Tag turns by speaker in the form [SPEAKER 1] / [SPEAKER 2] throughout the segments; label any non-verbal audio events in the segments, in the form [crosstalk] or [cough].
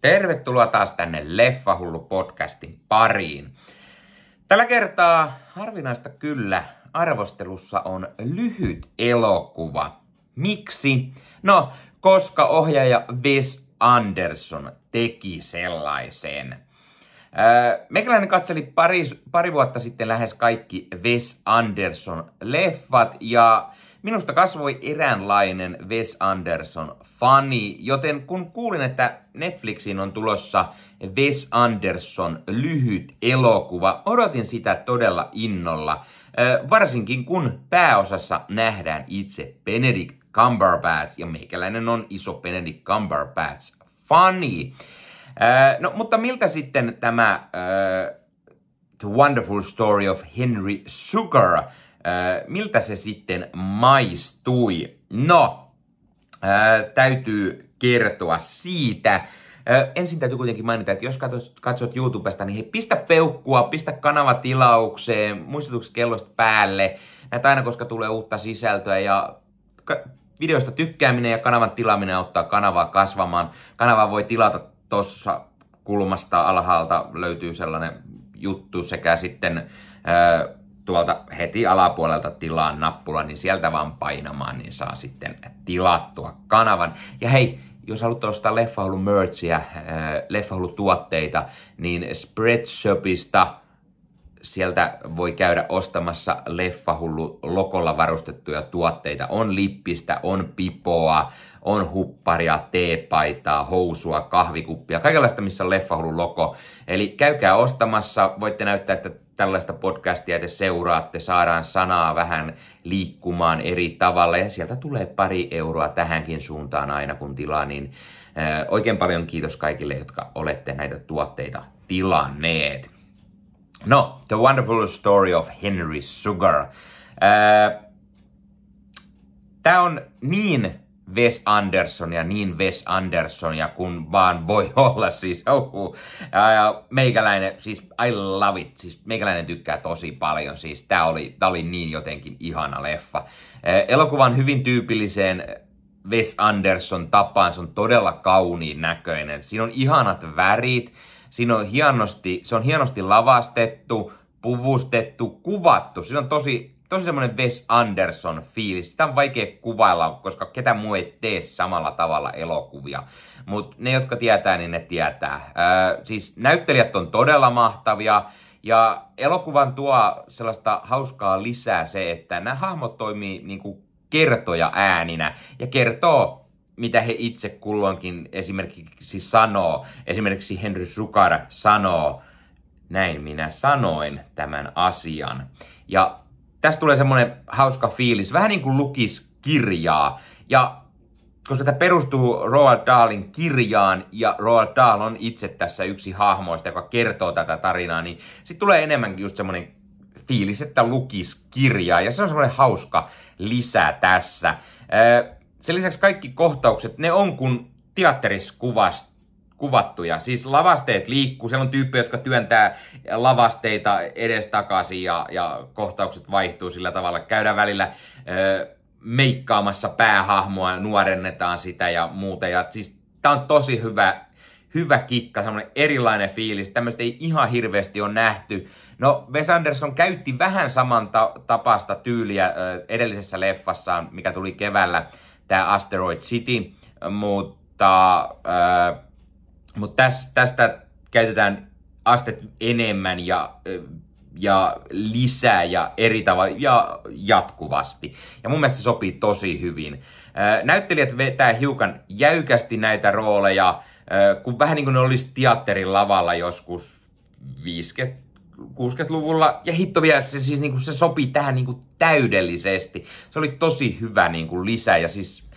[SPEAKER 1] Tervetuloa taas tänne Leffahullu podcastin pariin. Tällä kertaa harvinaista kyllä arvostelussa on lyhyt elokuva. Miksi? No, koska ohjaaja Wes Anderson teki sellaisen. Mekäläinen katseli pari, pari vuotta sitten lähes kaikki Wes Anderson leffat ja Minusta kasvoi eräänlainen Wes Anderson fani, joten kun kuulin, että Netflixiin on tulossa Wes Anderson lyhyt elokuva, odotin sitä todella innolla. Varsinkin kun pääosassa nähdään itse Benedict Cumberbatch, ja meikäläinen on iso Benedict Cumberbatch fani. No, mutta miltä sitten tämä uh, The Wonderful Story of Henry Sugar miltä se sitten maistui? No, täytyy kertoa siitä. Ensin täytyy kuitenkin mainita, että jos katsot, katsot YouTubesta, niin hei, pistä peukkua, pistä kanava tilaukseen, muistutukset kellosta päälle. Näitä aina, koska tulee uutta sisältöä ja videosta tykkääminen ja kanavan tilaaminen auttaa kanavaa kasvamaan. Kanava voi tilata tuossa kulmasta alhaalta löytyy sellainen juttu sekä sitten tuolta heti alapuolelta tilaan nappula, niin sieltä vaan painamaan, niin saa sitten tilattua kanavan. Ja hei, jos haluat ostaa Leffahullu merchia, äh, niin Spreadshopista sieltä voi käydä ostamassa Leffahullu lokolla varustettuja tuotteita. On lippistä, on pipoa, on hupparia, teepaitaa, housua, kahvikuppia, kaikenlaista, missä on Leffahullu loko. Eli käykää ostamassa, voitte näyttää, että tällaista podcastia te seuraatte, saadaan sanaa vähän liikkumaan eri tavalla ja sieltä tulee pari euroa tähänkin suuntaan aina kun tilaa, niin oikein paljon kiitos kaikille, jotka olette näitä tuotteita tilanneet. No, The Wonderful Story of Henry Sugar. Tämä on niin Wes Andersonia, niin Wes Andersonia kun vaan voi [laughs] olla. Siis. Ja, ja meikäläinen, siis I love it. Siis meikäläinen tykkää tosi paljon. Siis tää oli, tää oli niin jotenkin ihana leffa. Eh, elokuvan hyvin tyypilliseen Wes Anderson tapaan. Se on todella kauniin näköinen. Siinä on ihanat värit. Siinä on hienosti, se on hienosti lavastettu, puvustettu, kuvattu. Siinä on tosi tosi semmoinen Wes Anderson fiilis. Sitä on vaikea kuvailla, koska ketä muu ei tee samalla tavalla elokuvia. Mutta ne, jotka tietää, niin ne tietää. Öö, siis näyttelijät on todella mahtavia. Ja elokuvan tuo sellaista hauskaa lisää se, että nämä hahmot toimii niin kuin kertoja ääninä ja kertoo mitä he itse kulloinkin esimerkiksi sanoo. Esimerkiksi Henry Sukar sanoo, näin minä sanoin tämän asian. Ja tästä tulee semmoinen hauska fiilis, vähän niin kuin lukis kirjaa. Ja koska tämä perustuu Roald Dahlin kirjaan ja Roald Dahl on itse tässä yksi hahmoista, joka kertoo tätä tarinaa, niin sitten tulee enemmänkin just semmoinen fiilis, että lukis kirjaa ja se on semmoinen hauska lisä tässä. Sen lisäksi kaikki kohtaukset, ne on kuin teatterissa kuvasta kuvattuja. Siis lavasteet liikkuu, siellä on tyyppejä, jotka työntää lavasteita edestakaisin ja, ja kohtaukset vaihtuu sillä tavalla. Käydään välillä ö, meikkaamassa päähahmoa, nuorennetaan sitä ja muuta. Ja siis tää on tosi hyvä, hyvä kikka, semmoinen erilainen fiilis. Tämmöistä ei ihan hirveästi ole nähty. No, Wes Anderson käytti vähän saman ta- tapasta tyyliä ö, edellisessä leffassaan, mikä tuli keväällä, tämä Asteroid City, mutta... Ö, mutta tästä, käytetään astet enemmän ja, ja lisää ja eri tavalla ja jatkuvasti. Ja mun mielestä se sopii tosi hyvin. Näyttelijät vetää hiukan jäykästi näitä rooleja, kun vähän niin kuin ne olisi teatterin lavalla joskus 50 60-luvulla. Ja hitto vielä, se, siis niin kuin se sopii tähän niin kuin täydellisesti. Se oli tosi hyvä niin kuin lisä ja siis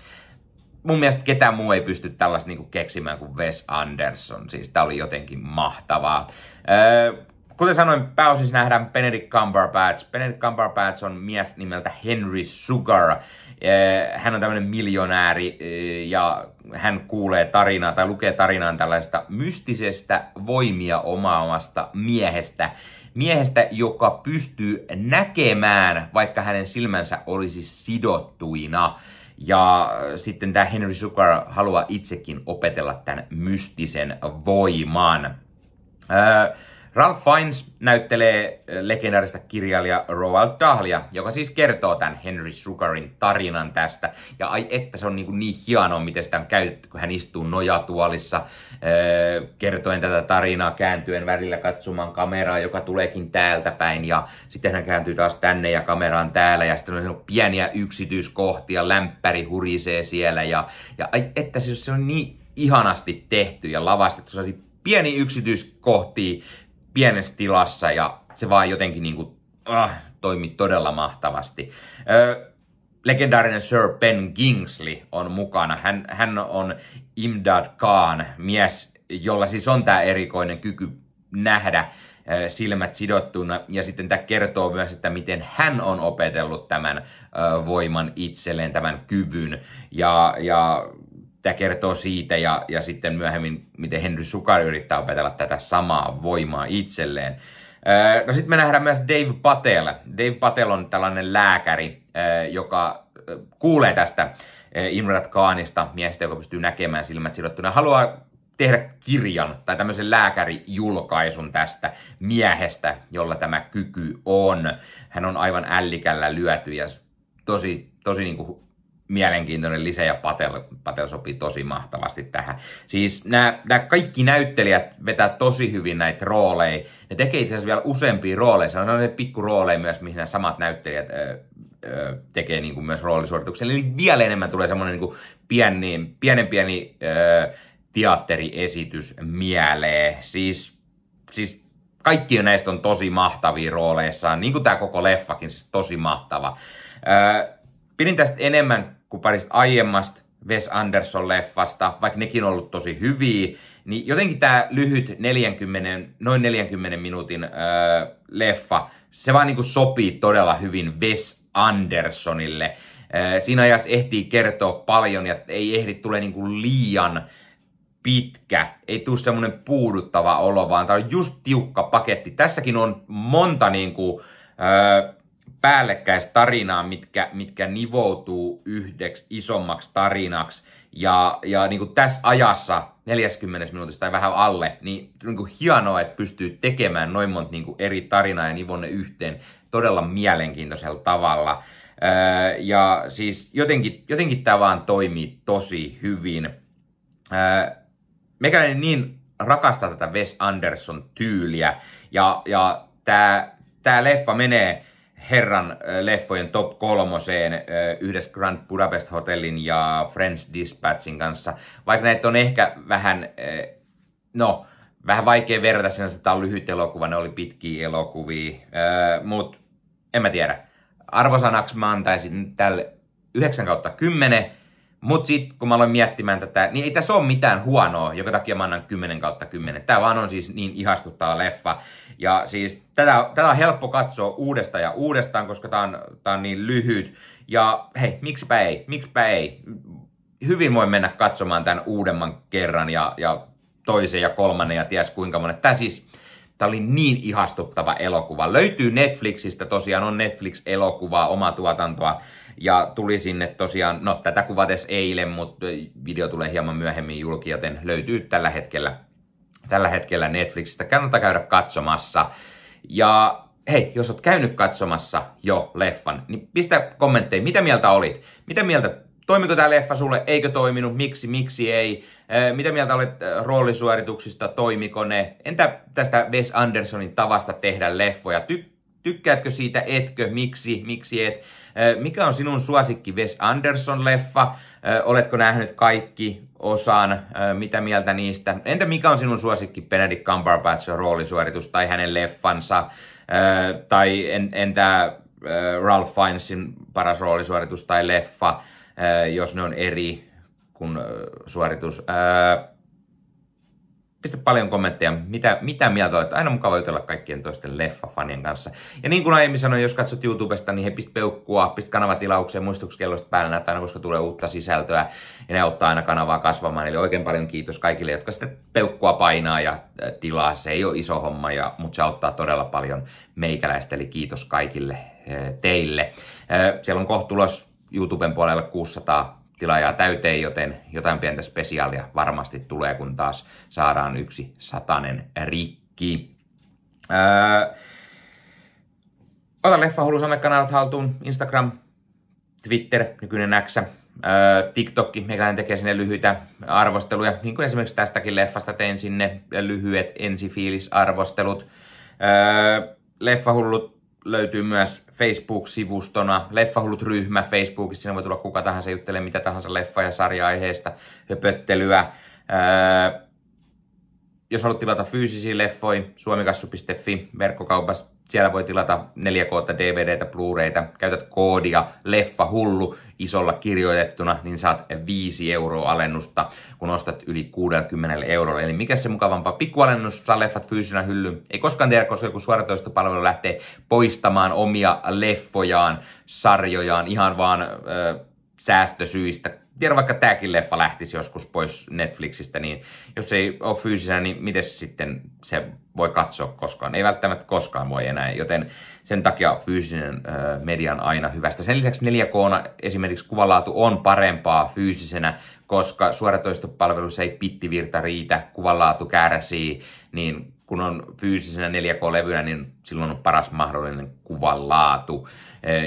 [SPEAKER 1] mun mielestä ketään muu ei pysty tällaista niinku keksimään kuin Wes Anderson. Siis tää oli jotenkin mahtavaa. Öö, kuten sanoin, pääosin nähdään Benedict Cumberbatch. Benedict Cumberbatch on mies nimeltä Henry Sugar. Hän on tämmöinen miljonääri ja hän kuulee tarinaa tai lukee tarinaan tällaista mystisestä voimia omaamasta miehestä. Miehestä, joka pystyy näkemään, vaikka hänen silmänsä olisi sidottuina. Ja sitten tämä Henry Sugar haluaa itsekin opetella tämän mystisen voiman. Öö, Ralph Fiennes näyttelee legendaarista kirjailija Roald Dahlia, joka siis kertoo tämän Henry Sugarin tarinan tästä. Ja ai että se on niin, niin hienoa, miten sitä on käytetty, kun hän istuu nojatuolissa kertoen tätä tarinaa, kääntyen välillä katsomaan kameraa, joka tuleekin täältä päin. Ja sitten hän kääntyy taas tänne ja kamera on täällä ja sitten on pieniä yksityiskohtia, lämpäri hurisee siellä. Ja, ja ai että se on niin ihanasti tehty ja lavastettu sellaisia pieni yksityiskohtia, pienessä tilassa ja se vaan jotenkin niin kuin, ah, toimi todella mahtavasti. Ö, legendaarinen Sir Ben Kingsley on mukana. Hän, hän on Imdad Khan, mies, jolla siis on tämä erikoinen kyky nähdä silmät sidottuna. Ja sitten tämä kertoo myös, että miten hän on opetellut tämän voiman itselleen, tämän kyvyn. Ja, ja tämä kertoo siitä ja, ja sitten myöhemmin, miten Henry Sukar yrittää opetella tätä samaa voimaa itselleen. No sitten me nähdään myös Dave Patel. Dave Patel on tällainen lääkäri, joka kuulee tästä Imrat Khanista, miestä, joka pystyy näkemään silmät sidottuna. Haluaa tehdä kirjan tai tämmöisen lääkärijulkaisun tästä miehestä, jolla tämä kyky on. Hän on aivan ällikällä lyöty ja tosi, tosi niin kuin mielenkiintoinen lisä ja Patel, Patel sopii tosi mahtavasti tähän. Siis nämä, nämä kaikki näyttelijät vetää tosi hyvin näitä rooleja. Ne tekee itse asiassa vielä useampia rooleja. Se on sellainen pikku rooleja myös, mihin nämä samat näyttelijät ö, ö, tekee niin kuin myös roolisuorituksen. Eli vielä enemmän tulee semmoinen niin kuin pieni, pienen pieni ö, teatteriesitys mieleen. Siis, siis kaikki näistä on tosi mahtavia rooleissaan, niin kuin tämä koko leffakin, siis tosi mahtava. Ö, pidin tästä enemmän kuin parista aiemmasta Wes Anderson-leffasta, vaikka nekin on ollut tosi hyviä, niin jotenkin tämä lyhyt 40, noin 40 minuutin öö, leffa, se vaan niin sopii todella hyvin Wes Andersonille. Öö, siinä ajassa ehtii kertoa paljon ja ei ehdi tule niin liian pitkä, ei tule semmoinen puuduttava olo, vaan tämä on just tiukka paketti. Tässäkin on monta niin kuin, öö, päällekkäistä tarinaa, mitkä, mitkä nivoutuu yhdeksi isommaksi tarinaksi. Ja, ja niin kuin tässä ajassa, 40 minuutista tai vähän alle, niin, niin kuin hienoa, että pystyy tekemään noin monta niin kuin eri tarinaa ja nivonne yhteen todella mielenkiintoisella tavalla. Öö, ja siis jotenkin, jotenkin tämä vaan toimii tosi hyvin. Öö, niin rakastaa tätä Wes Anderson tyyliä ja, ja tämä, tämä leffa menee herran leffojen top kolmoseen yhdessä Grand Budapest Hotellin ja French Dispatchin kanssa. Vaikka näitä on ehkä vähän, no, vähän vaikea verrata sinänsä, että tämä on lyhyt elokuva, ne oli pitkiä elokuvia, mutta en mä tiedä. Arvosanaksi mä antaisin tälle 9 kautta 10, mutta sitten kun mä aloin miettimään tätä, niin ei tässä ole mitään huonoa, joka takia mä annan 10 kautta 10. Tämä vaan on siis niin ihastuttava leffa. Ja siis tätä, tätä on helppo katsoa uudestaan ja uudestaan, koska tämä on, tää on niin lyhyt. Ja hei, miksipä ei, miksipä ei. Hyvin voi mennä katsomaan tämän uudemman kerran ja, ja toisen ja kolmannen ja ties kuinka monen. Tämä siis, Tämä oli niin ihastuttava elokuva. Löytyy Netflixistä, tosiaan on Netflix-elokuvaa, oma tuotantoa. Ja tuli sinne tosiaan, no tätä kuvates eilen, mutta video tulee hieman myöhemmin julki, joten löytyy tällä hetkellä, tällä hetkellä Netflixistä. Kannattaa käydä katsomassa. Ja hei, jos oot käynyt katsomassa jo leffan, niin pistä kommentteja, mitä mieltä olit? Mitä mieltä Toimiko tämä leffa sulle, eikö toiminut, miksi, miksi ei? Mitä mieltä olet roolisuorituksista, toimiko ne? Entä tästä Wes Andersonin tavasta tehdä leffoja? Ty- tykkäätkö siitä, etkö, miksi, miksi et? Mikä on sinun suosikki Wes Anderson-leffa? Oletko nähnyt kaikki osan? Mitä mieltä niistä? Entä mikä on sinun suosikki Benedict Cumberbatchin roolisuoritus tai hänen leffansa? Tai entä Ralph Fiennesin paras roolisuoritus tai leffa? jos ne on eri kuin suoritus. Pistä paljon kommentteja, mitä, mitä mieltä olet. Aina mukava jutella kaikkien toisten leffafanien kanssa. Ja niin kuin aiemmin sanoin, jos katsot YouTubesta, niin he pistä peukkua, pistä kanavatilaukseen, muistutuskellosta päällä näitä aina, koska tulee uutta sisältöä. Ja ne auttaa aina kanavaa kasvamaan. Eli oikein paljon kiitos kaikille, jotka sitten peukkua painaa ja tilaa. Se ei ole iso homma, ja, mutta se auttaa todella paljon meikäläistä. Eli kiitos kaikille teille. Siellä on kohtulos YouTuben puolella 600 tilaajaa täyteen, joten jotain pientä spesiaalia varmasti tulee, kun taas saadaan yksi satanen rikki. Öö, ota Leffa Hullu kanavat haltuun, Instagram, Twitter, nykyinen X, TikTokki, meikäläinen tekee sinne lyhyitä arvosteluja, niin kuin esimerkiksi tästäkin leffasta tein sinne lyhyet ensifiilisarvostelut. Leffahullut löytyy myös Facebook-sivustona, Leffahullut-ryhmä Facebookissa, siinä voi tulla kuka tahansa juttelemaan mitä tahansa leffa- ja sarja-aiheesta, höpöttelyä. jos haluat tilata fyysisiä leffoja, suomikassu.fi, verkkokaupassa siellä voi tilata 4K, DVDtä, Blu-rayta, käytät koodia leffa hullu isolla kirjoitettuna, niin saat 5 euroa alennusta, kun ostat yli 60 eurolla. Eli mikä se mukavampaa? Pikkualennus, saa leffat fyysinä hylly. Ei koskaan tiedä, koska joku suoratoistopalvelu lähtee poistamaan omia leffojaan, sarjojaan ihan vaan ö, säästösyistä tiedä vaikka tämäkin leffa lähtisi joskus pois Netflixistä, niin jos ei ole fyysisenä, niin miten sitten se voi katsoa koskaan? Ei välttämättä koskaan voi enää, joten sen takia fyysinen media on aina hyvästä. Sen lisäksi 4K esimerkiksi kuvalaatu on parempaa fyysisenä, koska suoratoistopalvelussa ei pittivirta riitä, kuvanlaatu kärsii, niin kun on fyysisenä 4K-levynä, niin silloin on paras mahdollinen kuvan laatu.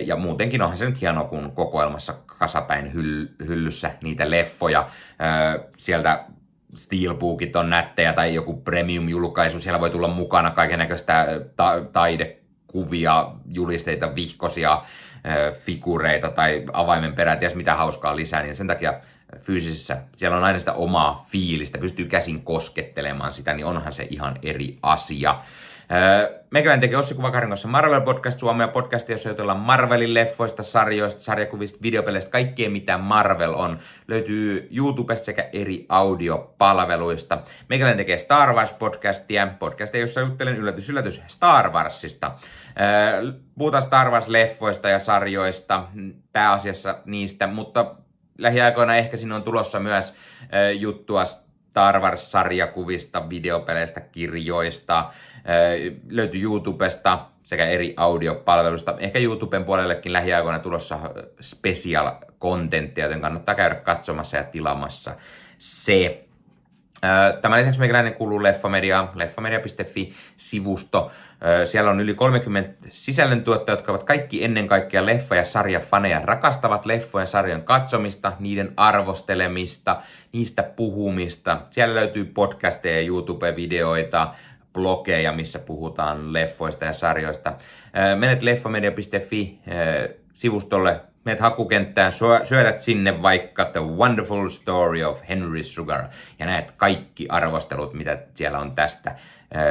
[SPEAKER 1] Ja muutenkin onhan se nyt hienoa, kun kokoelmassa kasapäin hyllyssä niitä leffoja. Sieltä Steelbookit on nättejä tai joku premium-julkaisu, siellä voi tulla mukana kaiken näköistä ta- taidekuvia, julisteita, vihkosia, figureita tai avaimen perät, ties mitä hauskaa lisää, niin sen takia fyysisessä, siellä on aina sitä omaa fiilistä, pystyy käsin koskettelemaan sitä, niin onhan se ihan eri asia. Meikäläinen tekee Ossi Kuvakarin kanssa Marvel Podcast Suomea podcastia, jossa jutellaan Marvelin leffoista, sarjoista, sarjakuvista, videopeleistä, kaikkea mitä Marvel on. Löytyy YouTubesta sekä eri audiopalveluista. Meikäläinen tekee Star Wars podcastia, podcastia, jossa juttelen yllätys yllätys Star Warsista. Puhutaan Star Wars-leffoista ja sarjoista, pääasiassa niistä, mutta lähiaikoina ehkä sinne on tulossa myös juttua Star Wars-sarjakuvista, videopeleistä, kirjoista. Löytyy YouTubesta sekä eri audiopalveluista. Ehkä YouTuben puolellekin lähiaikoina tulossa special contenttia, joten kannattaa käydä katsomassa ja tilamassa se. Tämän lisäksi meikäläinen kuuluu Leffamedia, leffamedia.fi-sivusto. Siellä on yli 30 sisällöntuottajia, jotka ovat kaikki ennen kaikkea leffa- ja sarjafaneja, rakastavat leffojen sarjan katsomista, niiden arvostelemista, niistä puhumista. Siellä löytyy podcasteja, YouTube-videoita, blogeja, missä puhutaan leffoista ja sarjoista. Menet leffamedia.fi sivustolle menet hakukenttään, syötät sinne vaikka The Wonderful Story of Henry Sugar ja näet kaikki arvostelut, mitä siellä on tästä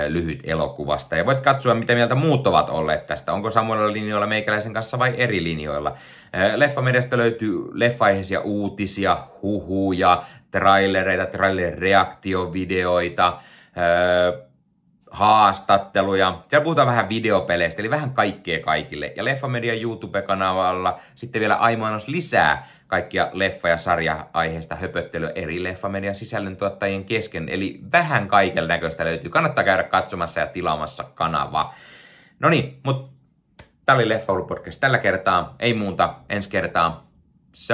[SPEAKER 1] lyhyt elokuvasta. Ja voit katsoa, mitä mieltä muut ovat olleet tästä. Onko samoilla linjoilla meikäläisen kanssa vai eri linjoilla. Leffamediasta löytyy leffaiheisia uutisia, huhuja, trailereita, trailer-reaktiovideoita, haastatteluja. Siellä puhutaan vähän videopeleistä, eli vähän kaikkea kaikille. Ja Leffamedian YouTube-kanavalla sitten vielä aimaanos lisää kaikkia leffa- ja sarja-aiheista höpöttelyä eri Leffamedian sisällöntuottajien kesken. Eli vähän kaiken näköistä löytyy. Kannattaa käydä katsomassa ja tilaamassa kanava. No niin, mutta tämä oli Leffa tällä kertaa. Ei muuta, ensi kertaa. Se.